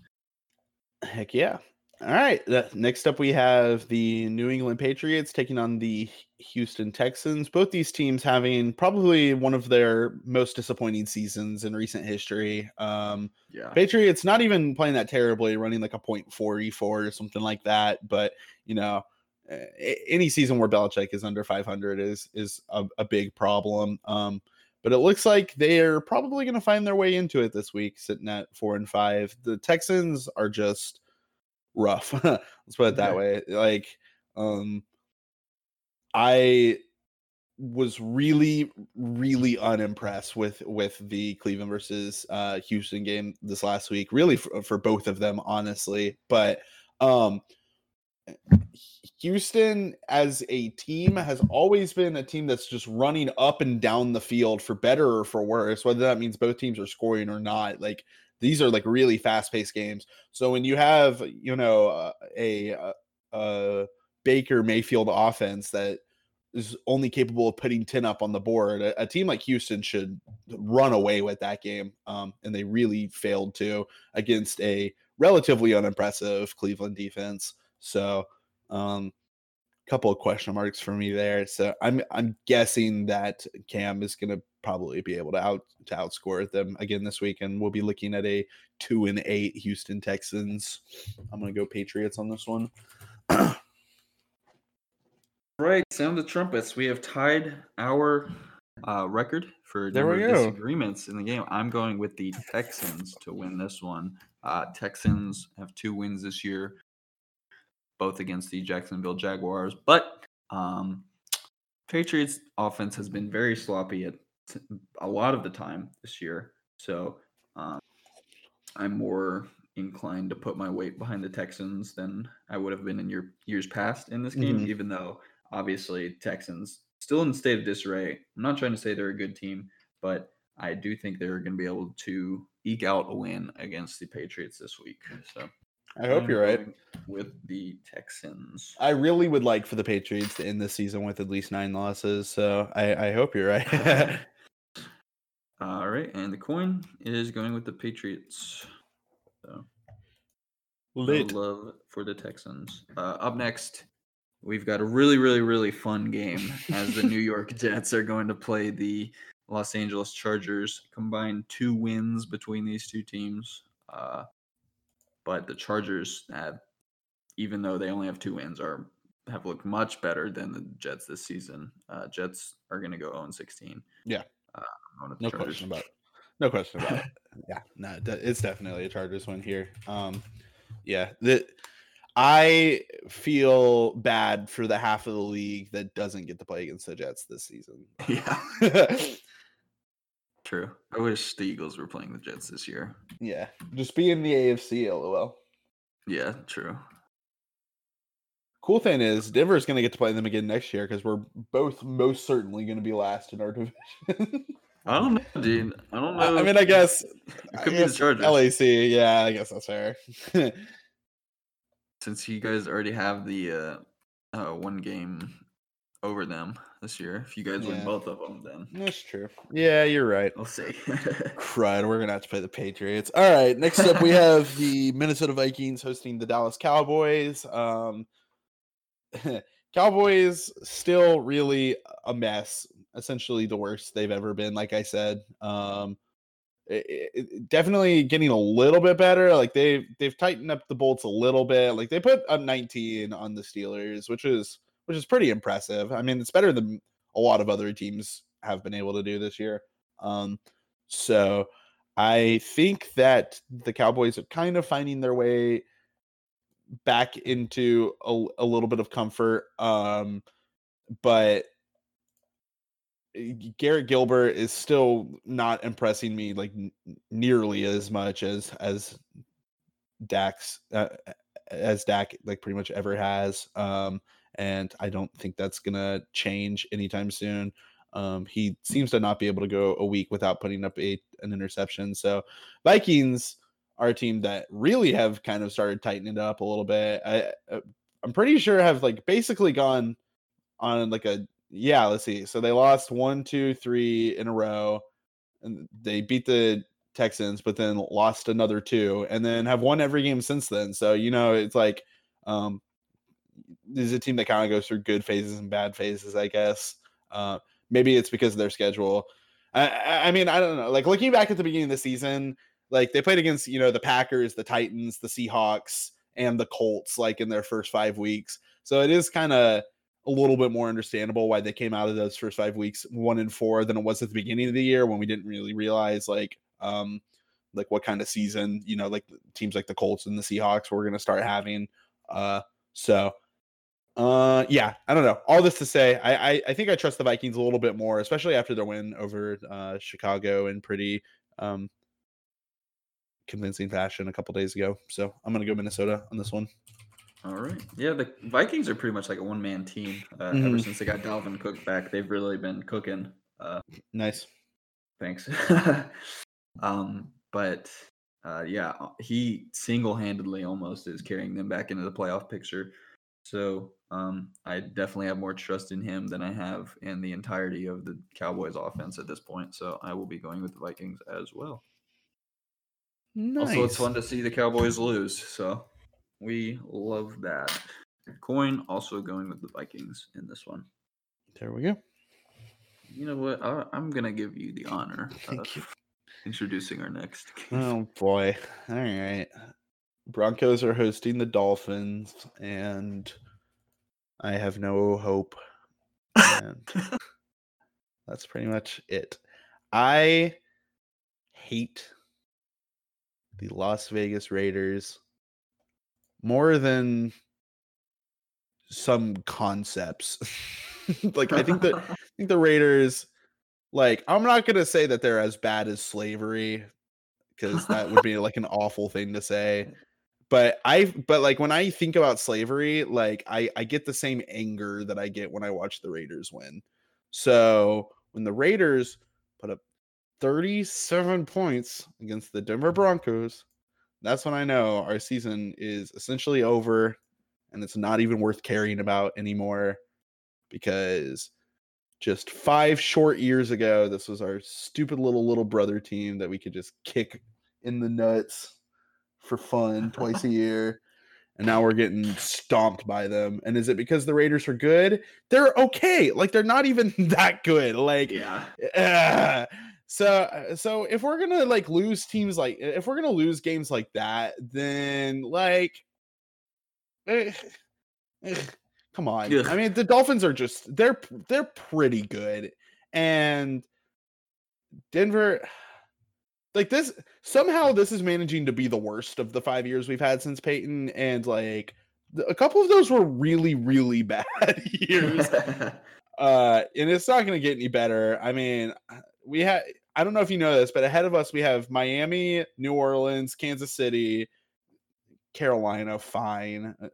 Heck yeah. All right. Next up, we have the New England Patriots taking on the Houston Texans. Both these teams having probably one of their most disappointing seasons in recent history. Um, Yeah. Patriots not even playing that terribly, running like a point forty four or something like that. But you know, any season where Belichick is under five hundred is is a, a big problem. Um, but it looks like they're probably going to find their way into it this week, sitting at four and five. The Texans are just rough. Let's put it that way. Like, um, I was really really unimpressed with with the Cleveland versus uh Houston game this last week really for, for both of them honestly but um Houston as a team has always been a team that's just running up and down the field for better or for worse whether that means both teams are scoring or not like these are like really fast-paced games so when you have you know uh, a a, a Baker Mayfield offense that is only capable of putting 10 up on the board. A, a team like Houston should run away with that game. Um, and they really failed to against a relatively unimpressive Cleveland defense. So, um, couple of question marks for me there. So I'm I'm guessing that Cam is going to probably be able to out to outscore them again this week, and we'll be looking at a two and eight Houston Texans. I'm going to go Patriots on this one. Right, sound the trumpets. We have tied our uh, record for There we number go. disagreements in the game. I'm going with the Texans to win this one. Uh, Texans have two wins this year, both against the Jacksonville Jaguars. But um, Patriots offense has been very sloppy at a lot of the time this year. So um, I'm more inclined to put my weight behind the Texans than I would have been in your years past in this game, Mhm. even though obviously Texans still in a state of disarray. I'm not trying to say they're a good team, but I do think they're going to be able to eke out a win against the Patriots this week. So I hope I'm you're right. With the Texans. I really would like for the Patriots to end this season with at least nine losses. So I, I hope you're right. All right, and the coin is going with the Patriots. So no love for the Texans. Uh, up next, we've got a really, really, really fun game as the New York Jets are going to play the Los Angeles Chargers. Combined two wins between these two teams, uh, but the Chargers have, even though they only have two wins, are have looked much better than the Jets this season. Uh, Jets are going to go 0 16. Yeah. Uh, I'm going with the No Chargers. question about it. No question about it. Yeah, no, it's definitely a Chargers win here. Um, yeah, the I feel bad for the half of the league that doesn't get to play against the Jets this season. Yeah, true. I wish the Eagles were playing the Jets this year. yeah, just be in the AFC, lol. Yeah, true. Cool thing is Denver's going to get to play them again next year because we're both most certainly going to be last in our division. I don't know, dude. I don't know. I mean, I guess it I could be the Chargers LAC, yeah, I guess that's fair. since you guys already have the uh, uh, one game over them this year. If you guys win both of them, then That's true. Yeah, you're right. we'll see. Crud, we're gonna have to play the Patriots. All right, next up we have the Minnesota Vikings hosting the Dallas Cowboys. Um, Cowboys still really a mess, essentially the worst they've ever been. Like I said, um, it- it- definitely getting a little bit better. Like they they've tightened up the bolts a little bit. Like they put up 19 on the Steelers, which is which is pretty impressive. I mean, it's better than a lot of other teams have been able to do this year. Um, so I think that the Cowboys are kind of finding their way back into a, a little bit of comfort. Um, but eh, Garrett Gilbert is still not impressing me like n- nearly as much as as Dax uh, as Dak like pretty much ever has. Um, and I don't think that's gonna change anytime soon. Um, he seems to not be able to go a week without putting up a an interception. So Vikings are a team that really have kind of started tightening up a little bit. I uh, I'm pretty sure have like basically gone on like a yeah. Let's see. So they lost one, two, three in a row, and they beat the Texans, but then lost another two, and then have won every game since then. So you know it's like Um, this is a team that kind of goes through good phases and bad phases, I guess. Uh, maybe it's because of their schedule. I, I, mean, I don't know. Like looking back at the beginning of the season, like they played against you know the Packers, the Titans, the Seahawks, and the Colts, like in their first five weeks. So it is kind of a little bit more understandable why they came out of those first five weeks one and four than it was at the beginning of the year when we didn't really realize like um like what kind of season you know like teams like the Colts and the Seahawks were going to start having. Uh, so uh yeah i don't know all this to say I, I i think i trust the vikings a little bit more especially after their win over uh chicago in pretty um convincing fashion a couple days ago so i'm gonna go minnesota on this one All right. Yeah, the Vikings are pretty much like a one man team. Uh, Ever Mhm. since they got Dalvin Cook back, they've really been cooking. Uh, nice thanks. um, but uh, yeah, he single handedly almost is carrying them back into the playoff picture. So um, I definitely have more trust in him than I have in the entirety of the Cowboys offense at this point. So I will be going with the Vikings as well. nice Also, it's fun to see the Cowboys lose. So we love that. Coin also going with the Vikings in this one. there we go You know what? I, I'm going to give you the honor Thank of you. introducing our next game. oh boy all right broncos are hosting the dolphins and i have no hope and that's pretty much it i hate the las vegas raiders more than some concepts like i think that I think the Raiders, like, I'm not gonna say that they're as bad as slavery, because that would be like an awful thing to say. But I, but like when I think about slavery, like I, I get the same anger that I get when I watch the Raiders win. So when the Raiders put up 37 points against the Denver Broncos, that's when I know our season is essentially over, and it's not even worth caring about anymore, because just five short years ago, this was our stupid little little brother team that we could just kick in the nuts for fun twice a year. And now we're getting stomped by them. And is it because the Raiders are good? They're okay. Like they're not even that good. Like yeah. uh, so uh, so if we're gonna like lose teams like if we're gonna lose games like that, then like eh, eh, come on. Ugh. I mean the Dolphins are just they're they're pretty good. And Denver like this somehow this is managing to be the worst of the five years we've had since Peyton, and like a couple of those were really, really bad years. Uh and it's not going to get any better. I mean we had i don't know if you know this but ahead of us we have miami new orleans kansas city carolina fine. Uh,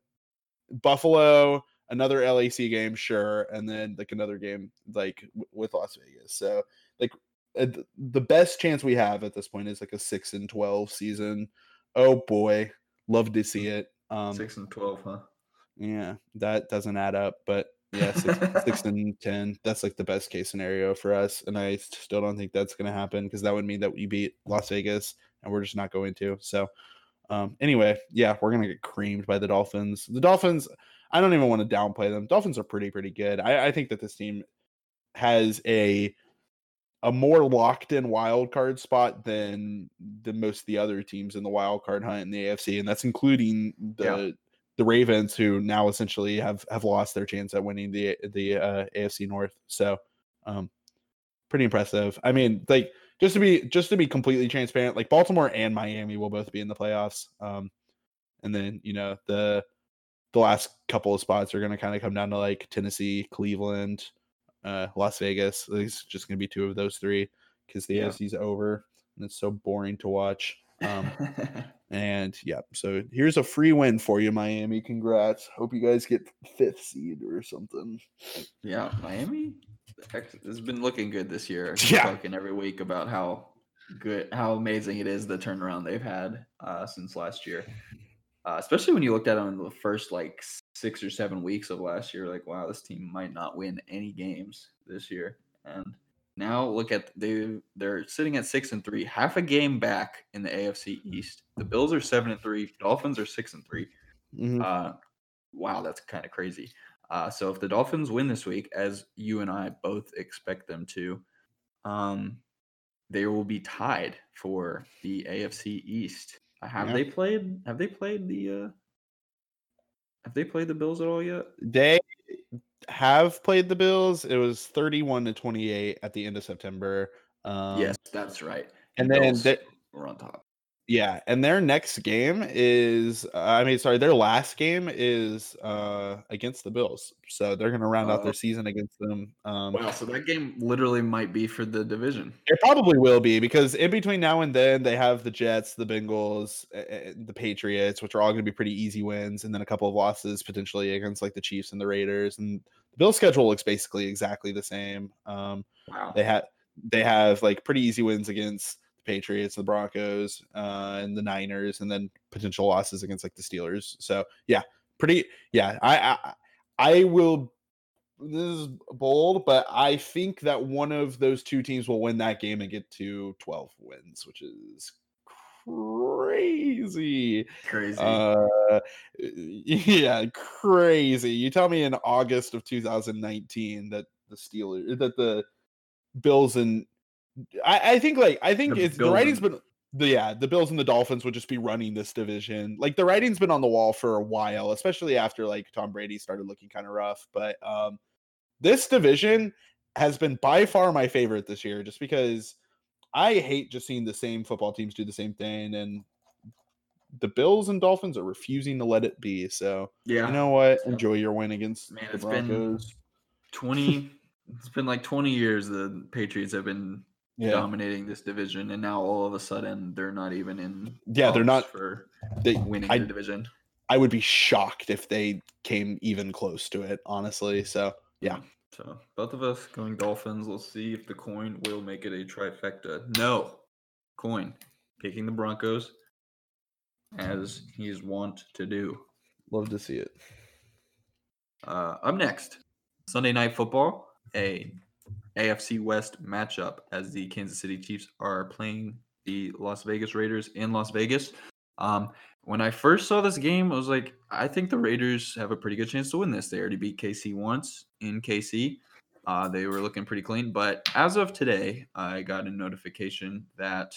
buffalo another lac game sure and then like another game like w- with las vegas. So like the best chance we have at this point is like a 6 and 12 season oh boy love to see it um Six and twelve, huh? yeah, that doesn't add up, but yeah, six, six and ten. That's like the best case scenario for us, and I still don't think that's going to happen because that would mean that we beat Las Vegas, and we're just not going to. So, um, anyway, yeah, we're gonna get creamed by the Dolphins. The Dolphins, I don't even want to downplay them. Dolphins are pretty pretty good. I, I think that this team has a a more locked in wild card spot than than most of the other teams in the wild card hunt in the AFC, and that's including the Yeah. the Ravens, who now essentially have have lost their chance at winning the the uh, AFC North. So, um, pretty impressive. I mean, like just to be just to be completely transparent, like Baltimore and Miami will both be in the playoffs. Um, and then you know the the last couple of spots are going to kind of come down to like Tennessee, Cleveland, uh, Las Vegas. It's just going to be two of those three because the Yeah. AFC's over and it's so boring to watch. Um, and yeah, so here's a free win for you, Miami. Congrats. Hope you guys get fifth seed or something. yeah, Miami has been looking good this year. Yeah. Talking every week about how good, how amazing it is the turnaround they've had uh, since last year. Uh, especially when you looked at them in the first like six or seven weeks of last year, like wow, this team might not win any games this year. And now look at they they're sitting at six and three, half a game back in the AFC East. The Bills are seven and three, Dolphins are six and three. Mhm. Uh, wow, that's kind of crazy. Uh, so if the Dolphins win this week, as you and I both expect them to, um, they will be tied for the AFC East. Have Yeah. they played? Have they played the? Uh, have they played the Bills at all yet? They have played the Bills. It was 31 to 28 at the end of September. Um, yes, that's right. and The then they- were on top. Yeah, and their next game is uh, I mean sorry, their last game is uh against the Bills. So they're going to round out Oh. their season against them. Um Wow, so that game literally might be for the division. It probably will be because in between now and then they have the Jets, the Bengals, uh, the Patriots, which are all going to be pretty easy wins, and then a couple of losses potentially against like the Chiefs and the Raiders. And the Bills' schedule looks basically exactly the same. Um, Wow. they have they have like pretty easy wins against Patriots, the Broncos, uh, and the Niners, and then potential losses against like the Steelers. So yeah, pretty yeah. I I, I will. This is bold, but I think that one of those two teams will win that game and get to twelve wins, which is crazy. Crazy. Uh, yeah, crazy. You tell me in August of 2019 that the Steelers, that the Bills and I, I think like I think The it's the Bills writing's and- been the yeah the Bills and the Dolphins would just be running this division. Like the writing's been on the wall for a while, especially after like Tom Brady started looking kind of rough. But um, this division has been by far my favorite this year, just because I hate just seeing the same football teams do the same thing, and the Bills and Dolphins are refusing to let it be. So yeah. you know what? Enjoy your win against Man, the it's been 20 it's been like 20 years the Patriots have been Yeah, dominating this division and now all of a sudden they're not even in Yeah, they're not- for they, winning I- the division. I would be shocked if they came even close to it, honestly. So yeah. So both of us going Dolphins. Let's see if the coin will make it a trifecta. No. Coin. Picking the Broncos as he's wont to do. love to see it. Uh, up next, Sunday Night Football, a AFC West matchup as the Kansas City Chiefs are playing the Las Vegas Raiders in Las Vegas. Um, when I first saw this game, I was like, I think the Raiders have a pretty good chance to win this. They already beat KC once in KC. Uh, they were looking pretty clean, but as of today, I got a notification that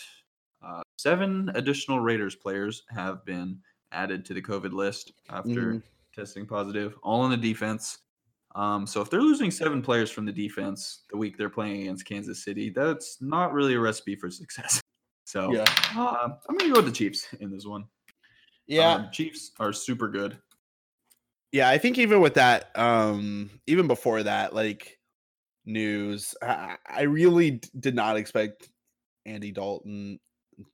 uh, seven additional Raiders players have been added to the COVID list after Mm. testing positive, all in the defense. Um, so if they're losing seven players from the defense the week they're playing against Kansas City, that's not really a recipe for success. So Yeah. uh, I'm gonna go with the Chiefs in this one. Yeah. Um, Chiefs are super good. yeah, I think even with that, um, even before that, like news, I, I really d- did not expect Andy Dalton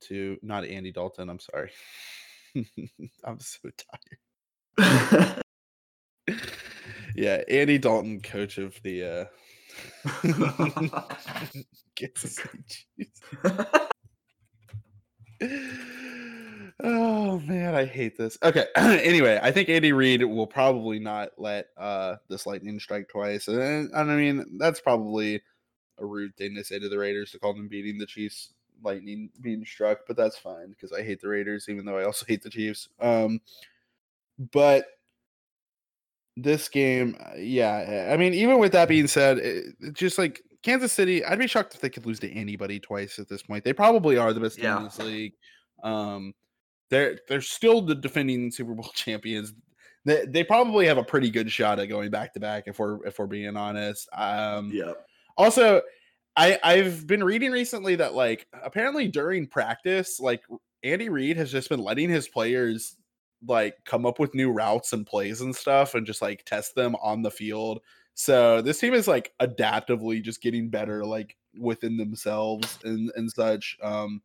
to not Andy Dalton. I'm sorry. I'm so tired. Yeah, Andy Dalton, coach of the uh Kansas City Chiefs. oh man, I hate this. Okay. anyway, I think Andy Reid will probably not let uh this lightning strike twice. And, and I mean, that's probably a rude thing to say to the Raiders to call them beating the Chiefs lightning being struck, but that's fine because I hate the Raiders, even though I also hate the Chiefs. Um but this game, uh, yeah, I mean, even with that being said, it, just like Kansas City, I'd be shocked if they could lose to anybody twice at this point. They probably are the best team in this league. Um, they're they're still the defending Super Bowl champions. They they probably have a pretty good shot at going back to back if we're if we're being honest. Um, yeah. also, I I've been reading recently that like apparently during practice, like Andy Reid has just been letting his players like come up with new routes and plays and stuff and just like test them on the field. So this team is like adaptively just getting better like within themselves and and such. Um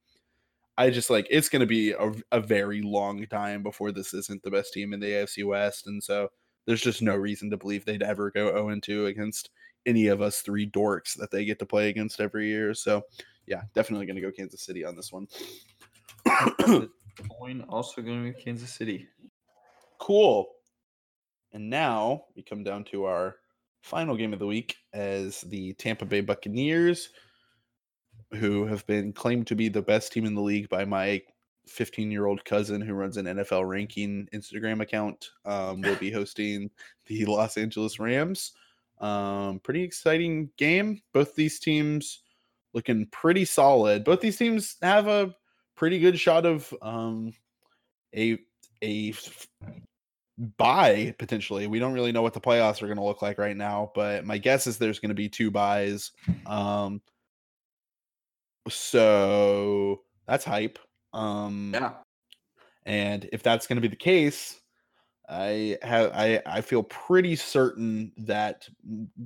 I just like it's going to be a, a very long time before this isn't the best team in the AFC West and so there's just no reason to believe they'd ever go 0 and 2 against any of us three dorks that they get to play against every year. So, yeah, definitely going to go Kansas City on this one. Coin also going to be Kansas City. cool. And now we come down to our final game of the week as the Tampa Bay Buccaneers, who have been claimed to be the best team in the league by my 15 year old cousin who runs an NFL ranking Instagram account um, will be hosting the Los Angeles Rams. Um, pretty exciting game. Both these teams looking pretty solid. Both these teams have a pretty good shot of um, a a buy potentially. We don't really know what the playoffs are going to look like right now, but my guess is there's going to be two buys. Um, so that's hype. Um, Yeah. and if that's going to be the case, I have I I feel pretty certain that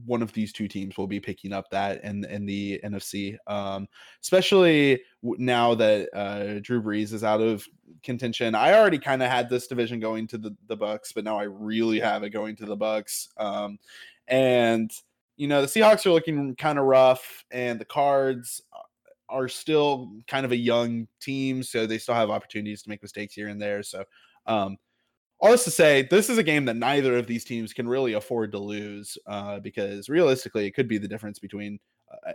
one of these two teams will be picking up that in in the NFC. Um, especially now that uh, Drew Brees is out of contention. I already kind of had this division going to the the Bucks, but now I really have it going to the Bucks. Um, and you know the Seahawks are looking kind of rough, and the Cards are still kind of a young team, so they still have opportunities to make mistakes here and there. So, um, all this to say, this is a game that neither of these teams can really afford to lose uh, because realistically, it could be the difference between uh,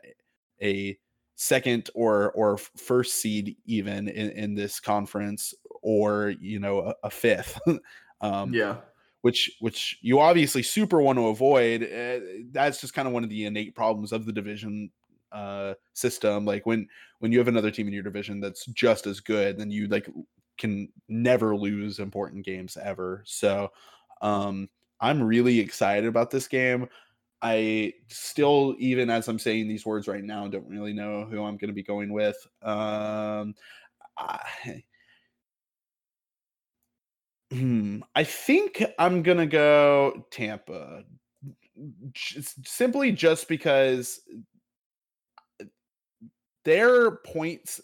a second or or first seed even in, in this conference, or you know a, a fifth. um, Yeah. which which you obviously super want to avoid. Uh, that's just kind of one of the innate problems of the division uh system like when when you have another team in your division that's just as good then you like can never lose important games ever. So um i'm really excited about this game. I still even as i'm saying these words right now don't really know who i'm going to be going with. Um I, Hmm, I think I'm gonna go Tampa, just, simply just because their points,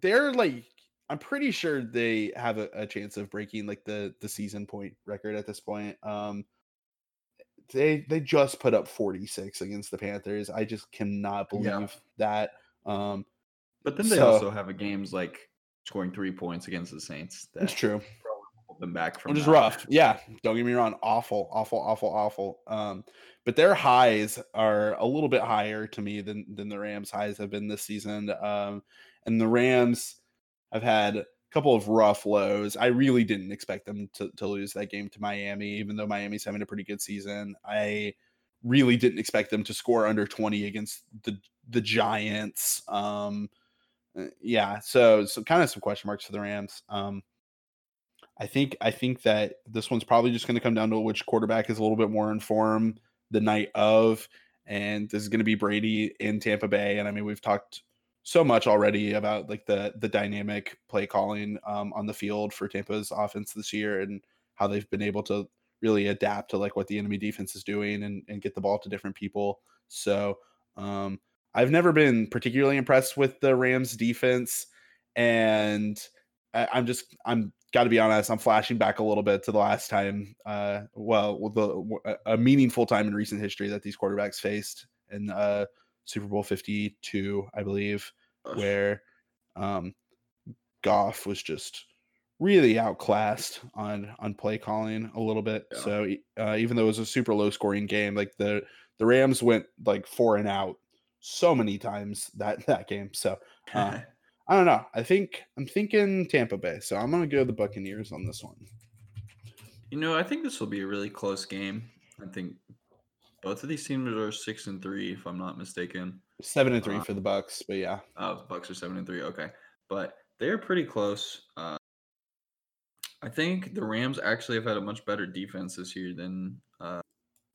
they're like, I'm pretty sure they have a, a chance of breaking like the the season point record at this point. Um, they they just put up 46 against the Panthers. I just cannot believe Yeah. that. Um, But then they So- also have a games like scoring three points against the Saints. that true. hold them back from which is rough. Yeah, don't get me wrong, awful, awful, awful, awful. Um, but their highs are a little bit higher to me than than the Rams' highs have been this season. Um, and the Rams have had a couple of rough lows. I really didn't expect them to to lose that game to Miami, even though Miami's having a pretty good season. I really didn't expect them to score under 20 against the the Giants. Um, uh, yeah, so so kind of some question marks for the Rams. Um, I think I think that this one's probably just going to come down to which quarterback is a little bit more in form the night of, and this is going to be Brady in Tampa Bay. And I mean, we've talked so much already about like the the dynamic play calling um, on the field for Tampa's offense this year and how they've been able to really adapt to like what the enemy defense is doing and, and get the ball to different people. So um, I've never been particularly impressed with the Rams defense, and I, I'm just I'm got to be honest. I'm flashing back a little bit to the last time, uh, well, the a meaningful time in recent history that these quarterbacks faced and. uh, Super Bowl 52, I believe, where um, Goff was just really outclassed on on play calling a little bit. Yeah. So uh, even though it was a super low scoring game, like the the Rams went like four and out so many times that that game. So uh, I don't know. I think I'm thinking Tampa Bay. So I'm gonna go the Buccaneers on this one. You know, I think this will be a really close game. I think both of these teams are six and three, if I'm not mistaken. Seven and three Uh, for the Bucks, but yeah, the Bucks are seven and three. Okay, but they're pretty close. Uh, I think the Rams actually have had a much better defense this year than uh,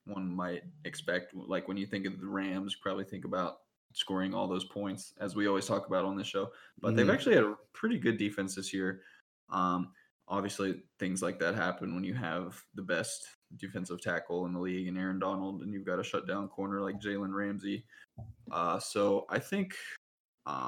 one might expect. Like when you think of the Rams, you probably think about scoring all those points, as we always talk about on this show. But they've Mhm. actually had a pretty good defense this year. Um, obviously, things like that happen when you have the best defensive tackle in the league and Aaron Donald, and you've got a shutdown corner like Jalen Ramsey. Uh, so I think um,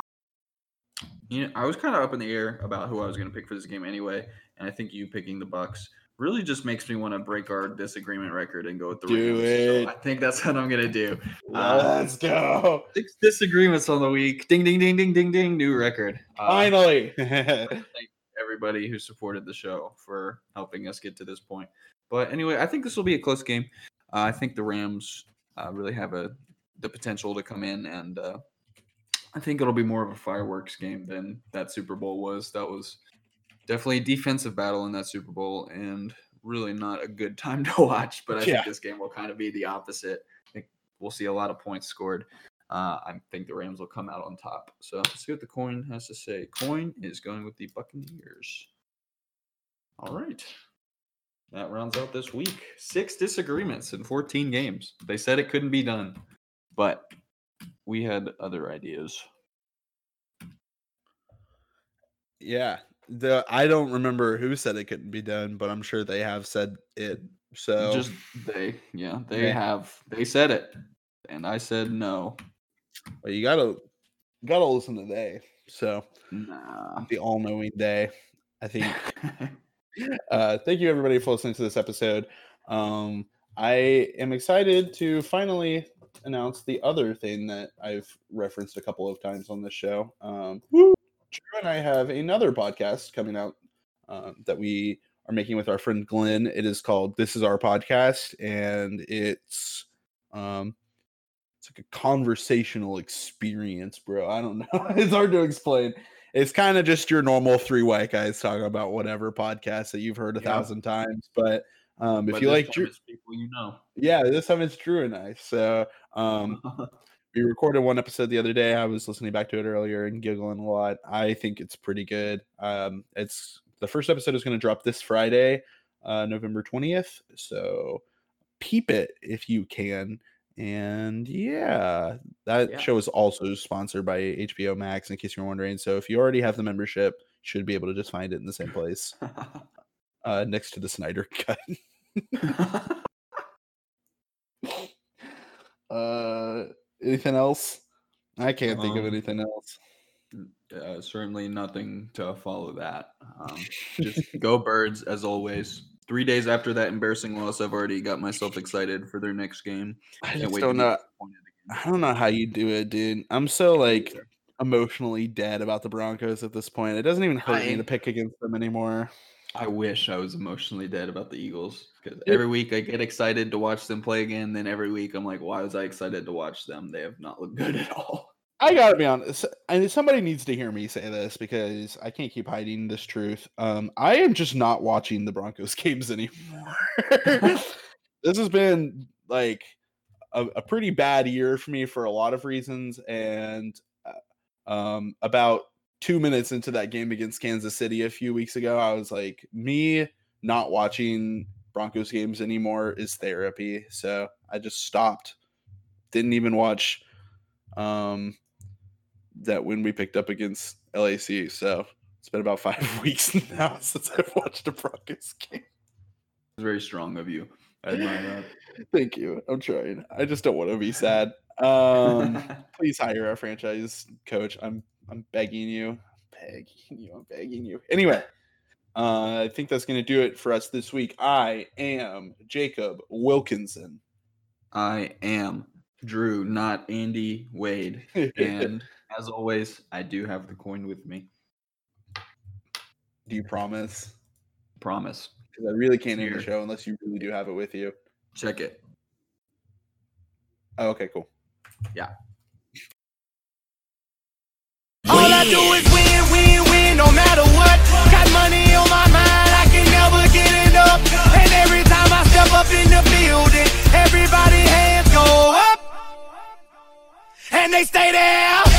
you know, I was kind of up in the air about who I was going to pick for this game anyway, and I think you picking the Bucks really just makes me want to break our disagreement record and go with the Do Rams. it. So I think that's what I'm going to do. Uh, let's go. Six disagreements on the week. Ding, ding, ding, ding, ding, ding. New record. Uh, Finally. thank everybody who supported the show for helping us get to this point. But anyway, I think this will be a close game. Uh, I think the Rams uh, really have a the potential to come in, and uh, I think it'll be more of a fireworks game than that Super Bowl was. That was definitely a defensive battle in that Super Bowl, and really not a good time to watch. But I Yeah. think this game will kind of be the opposite. I think we'll see a lot of points scored. Uh, I think the Rams will come out on top. So let's see what the coin has to say. Coin is going with the Buccaneers. All right. That rounds out this week. Six disagreements in 14 games. They said it couldn't be done, but we had other ideas. Yeah. The I don't remember who said it couldn't be done, but I'm sure they have said it. So Just they, yeah, they Yeah. have. They said it, and I said no. but you gotta gotta listen to they. So Nah. the all knowing they. I think uh thank you everybody for listening to this episode. Um I am excited to finally announce the other thing that I've referenced a couple of times on this show. Um Drew and I have another podcast coming out um, that we are making with our friend Glenn. It is called This Is Our Podcast, and it's um it's like a conversational experience, bro. I don't know. it's hard to explain. It's kind of just your normal three white guys talking about whatever podcast that you've heard a Yeah. thousand times. But um, if But you like, Drew, people you know. yeah, this time it's Drew and I. So um, we recorded one episode the other day. I was listening back to it earlier and giggling a lot. I think it's pretty good. Um, it's the first episode is going to drop this Friday, uh, November twentieth. So peep it if you can. And yeah, that Yeah. show is also sponsored by HBO Max. In case you're wondering, so if you already have the membership, you should be able to just find it in the same place, uh, next to the Snyder Cut. Uh, anything else? I can't think of Um, anything else. uh, certainly nothing to follow that. Um, just go birds as always. Three days after that embarrassing loss, I've already got myself excited for their next game. I just wait don't know. I don't know how you do it, dude. I'm so like emotionally dead about the Broncos at this point. It doesn't even hurt me to pick against them anymore. I wish I was emotionally dead about the Eagles because every week I get excited to watch them play again. Then every week I'm like, why was I excited to watch them? They have not looked good at all. I gotta be honest. And somebody needs to hear me say this because I can't keep hiding this truth. Um, I am just not watching the Broncos games anymore. this has been like a, a pretty bad year for me for a lot of reasons, and uh, um, about two minutes into that game against Kansas City a few weeks ago, I was like, me not watching Broncos games anymore is therapy. So I just stopped. Didn't even watch um that when we picked up against LAC. So it's been about five weeks now since I've watched a Broncos game. It's very strong of you. I admire that. Thank you. I'm trying. I just don't want to be sad. Um please hire a franchise coach. I'm I'm begging you. Begging you. I'm begging you. Anyway, uh, I think that's gonna do it for us this week. I am Jacob Wilkinson. I am Drew, not Andy Wade. And as always, I do have the coin with me. Do you promise? Promise. Because I really can't end the show unless you really do have it with you. Check it. Oh, okay, cool. Yeah. All I do is win, win, win, no matter what. Got money on my mind, I can never get enough. And every time I step up in the building, everybody hands go up. And they stay there.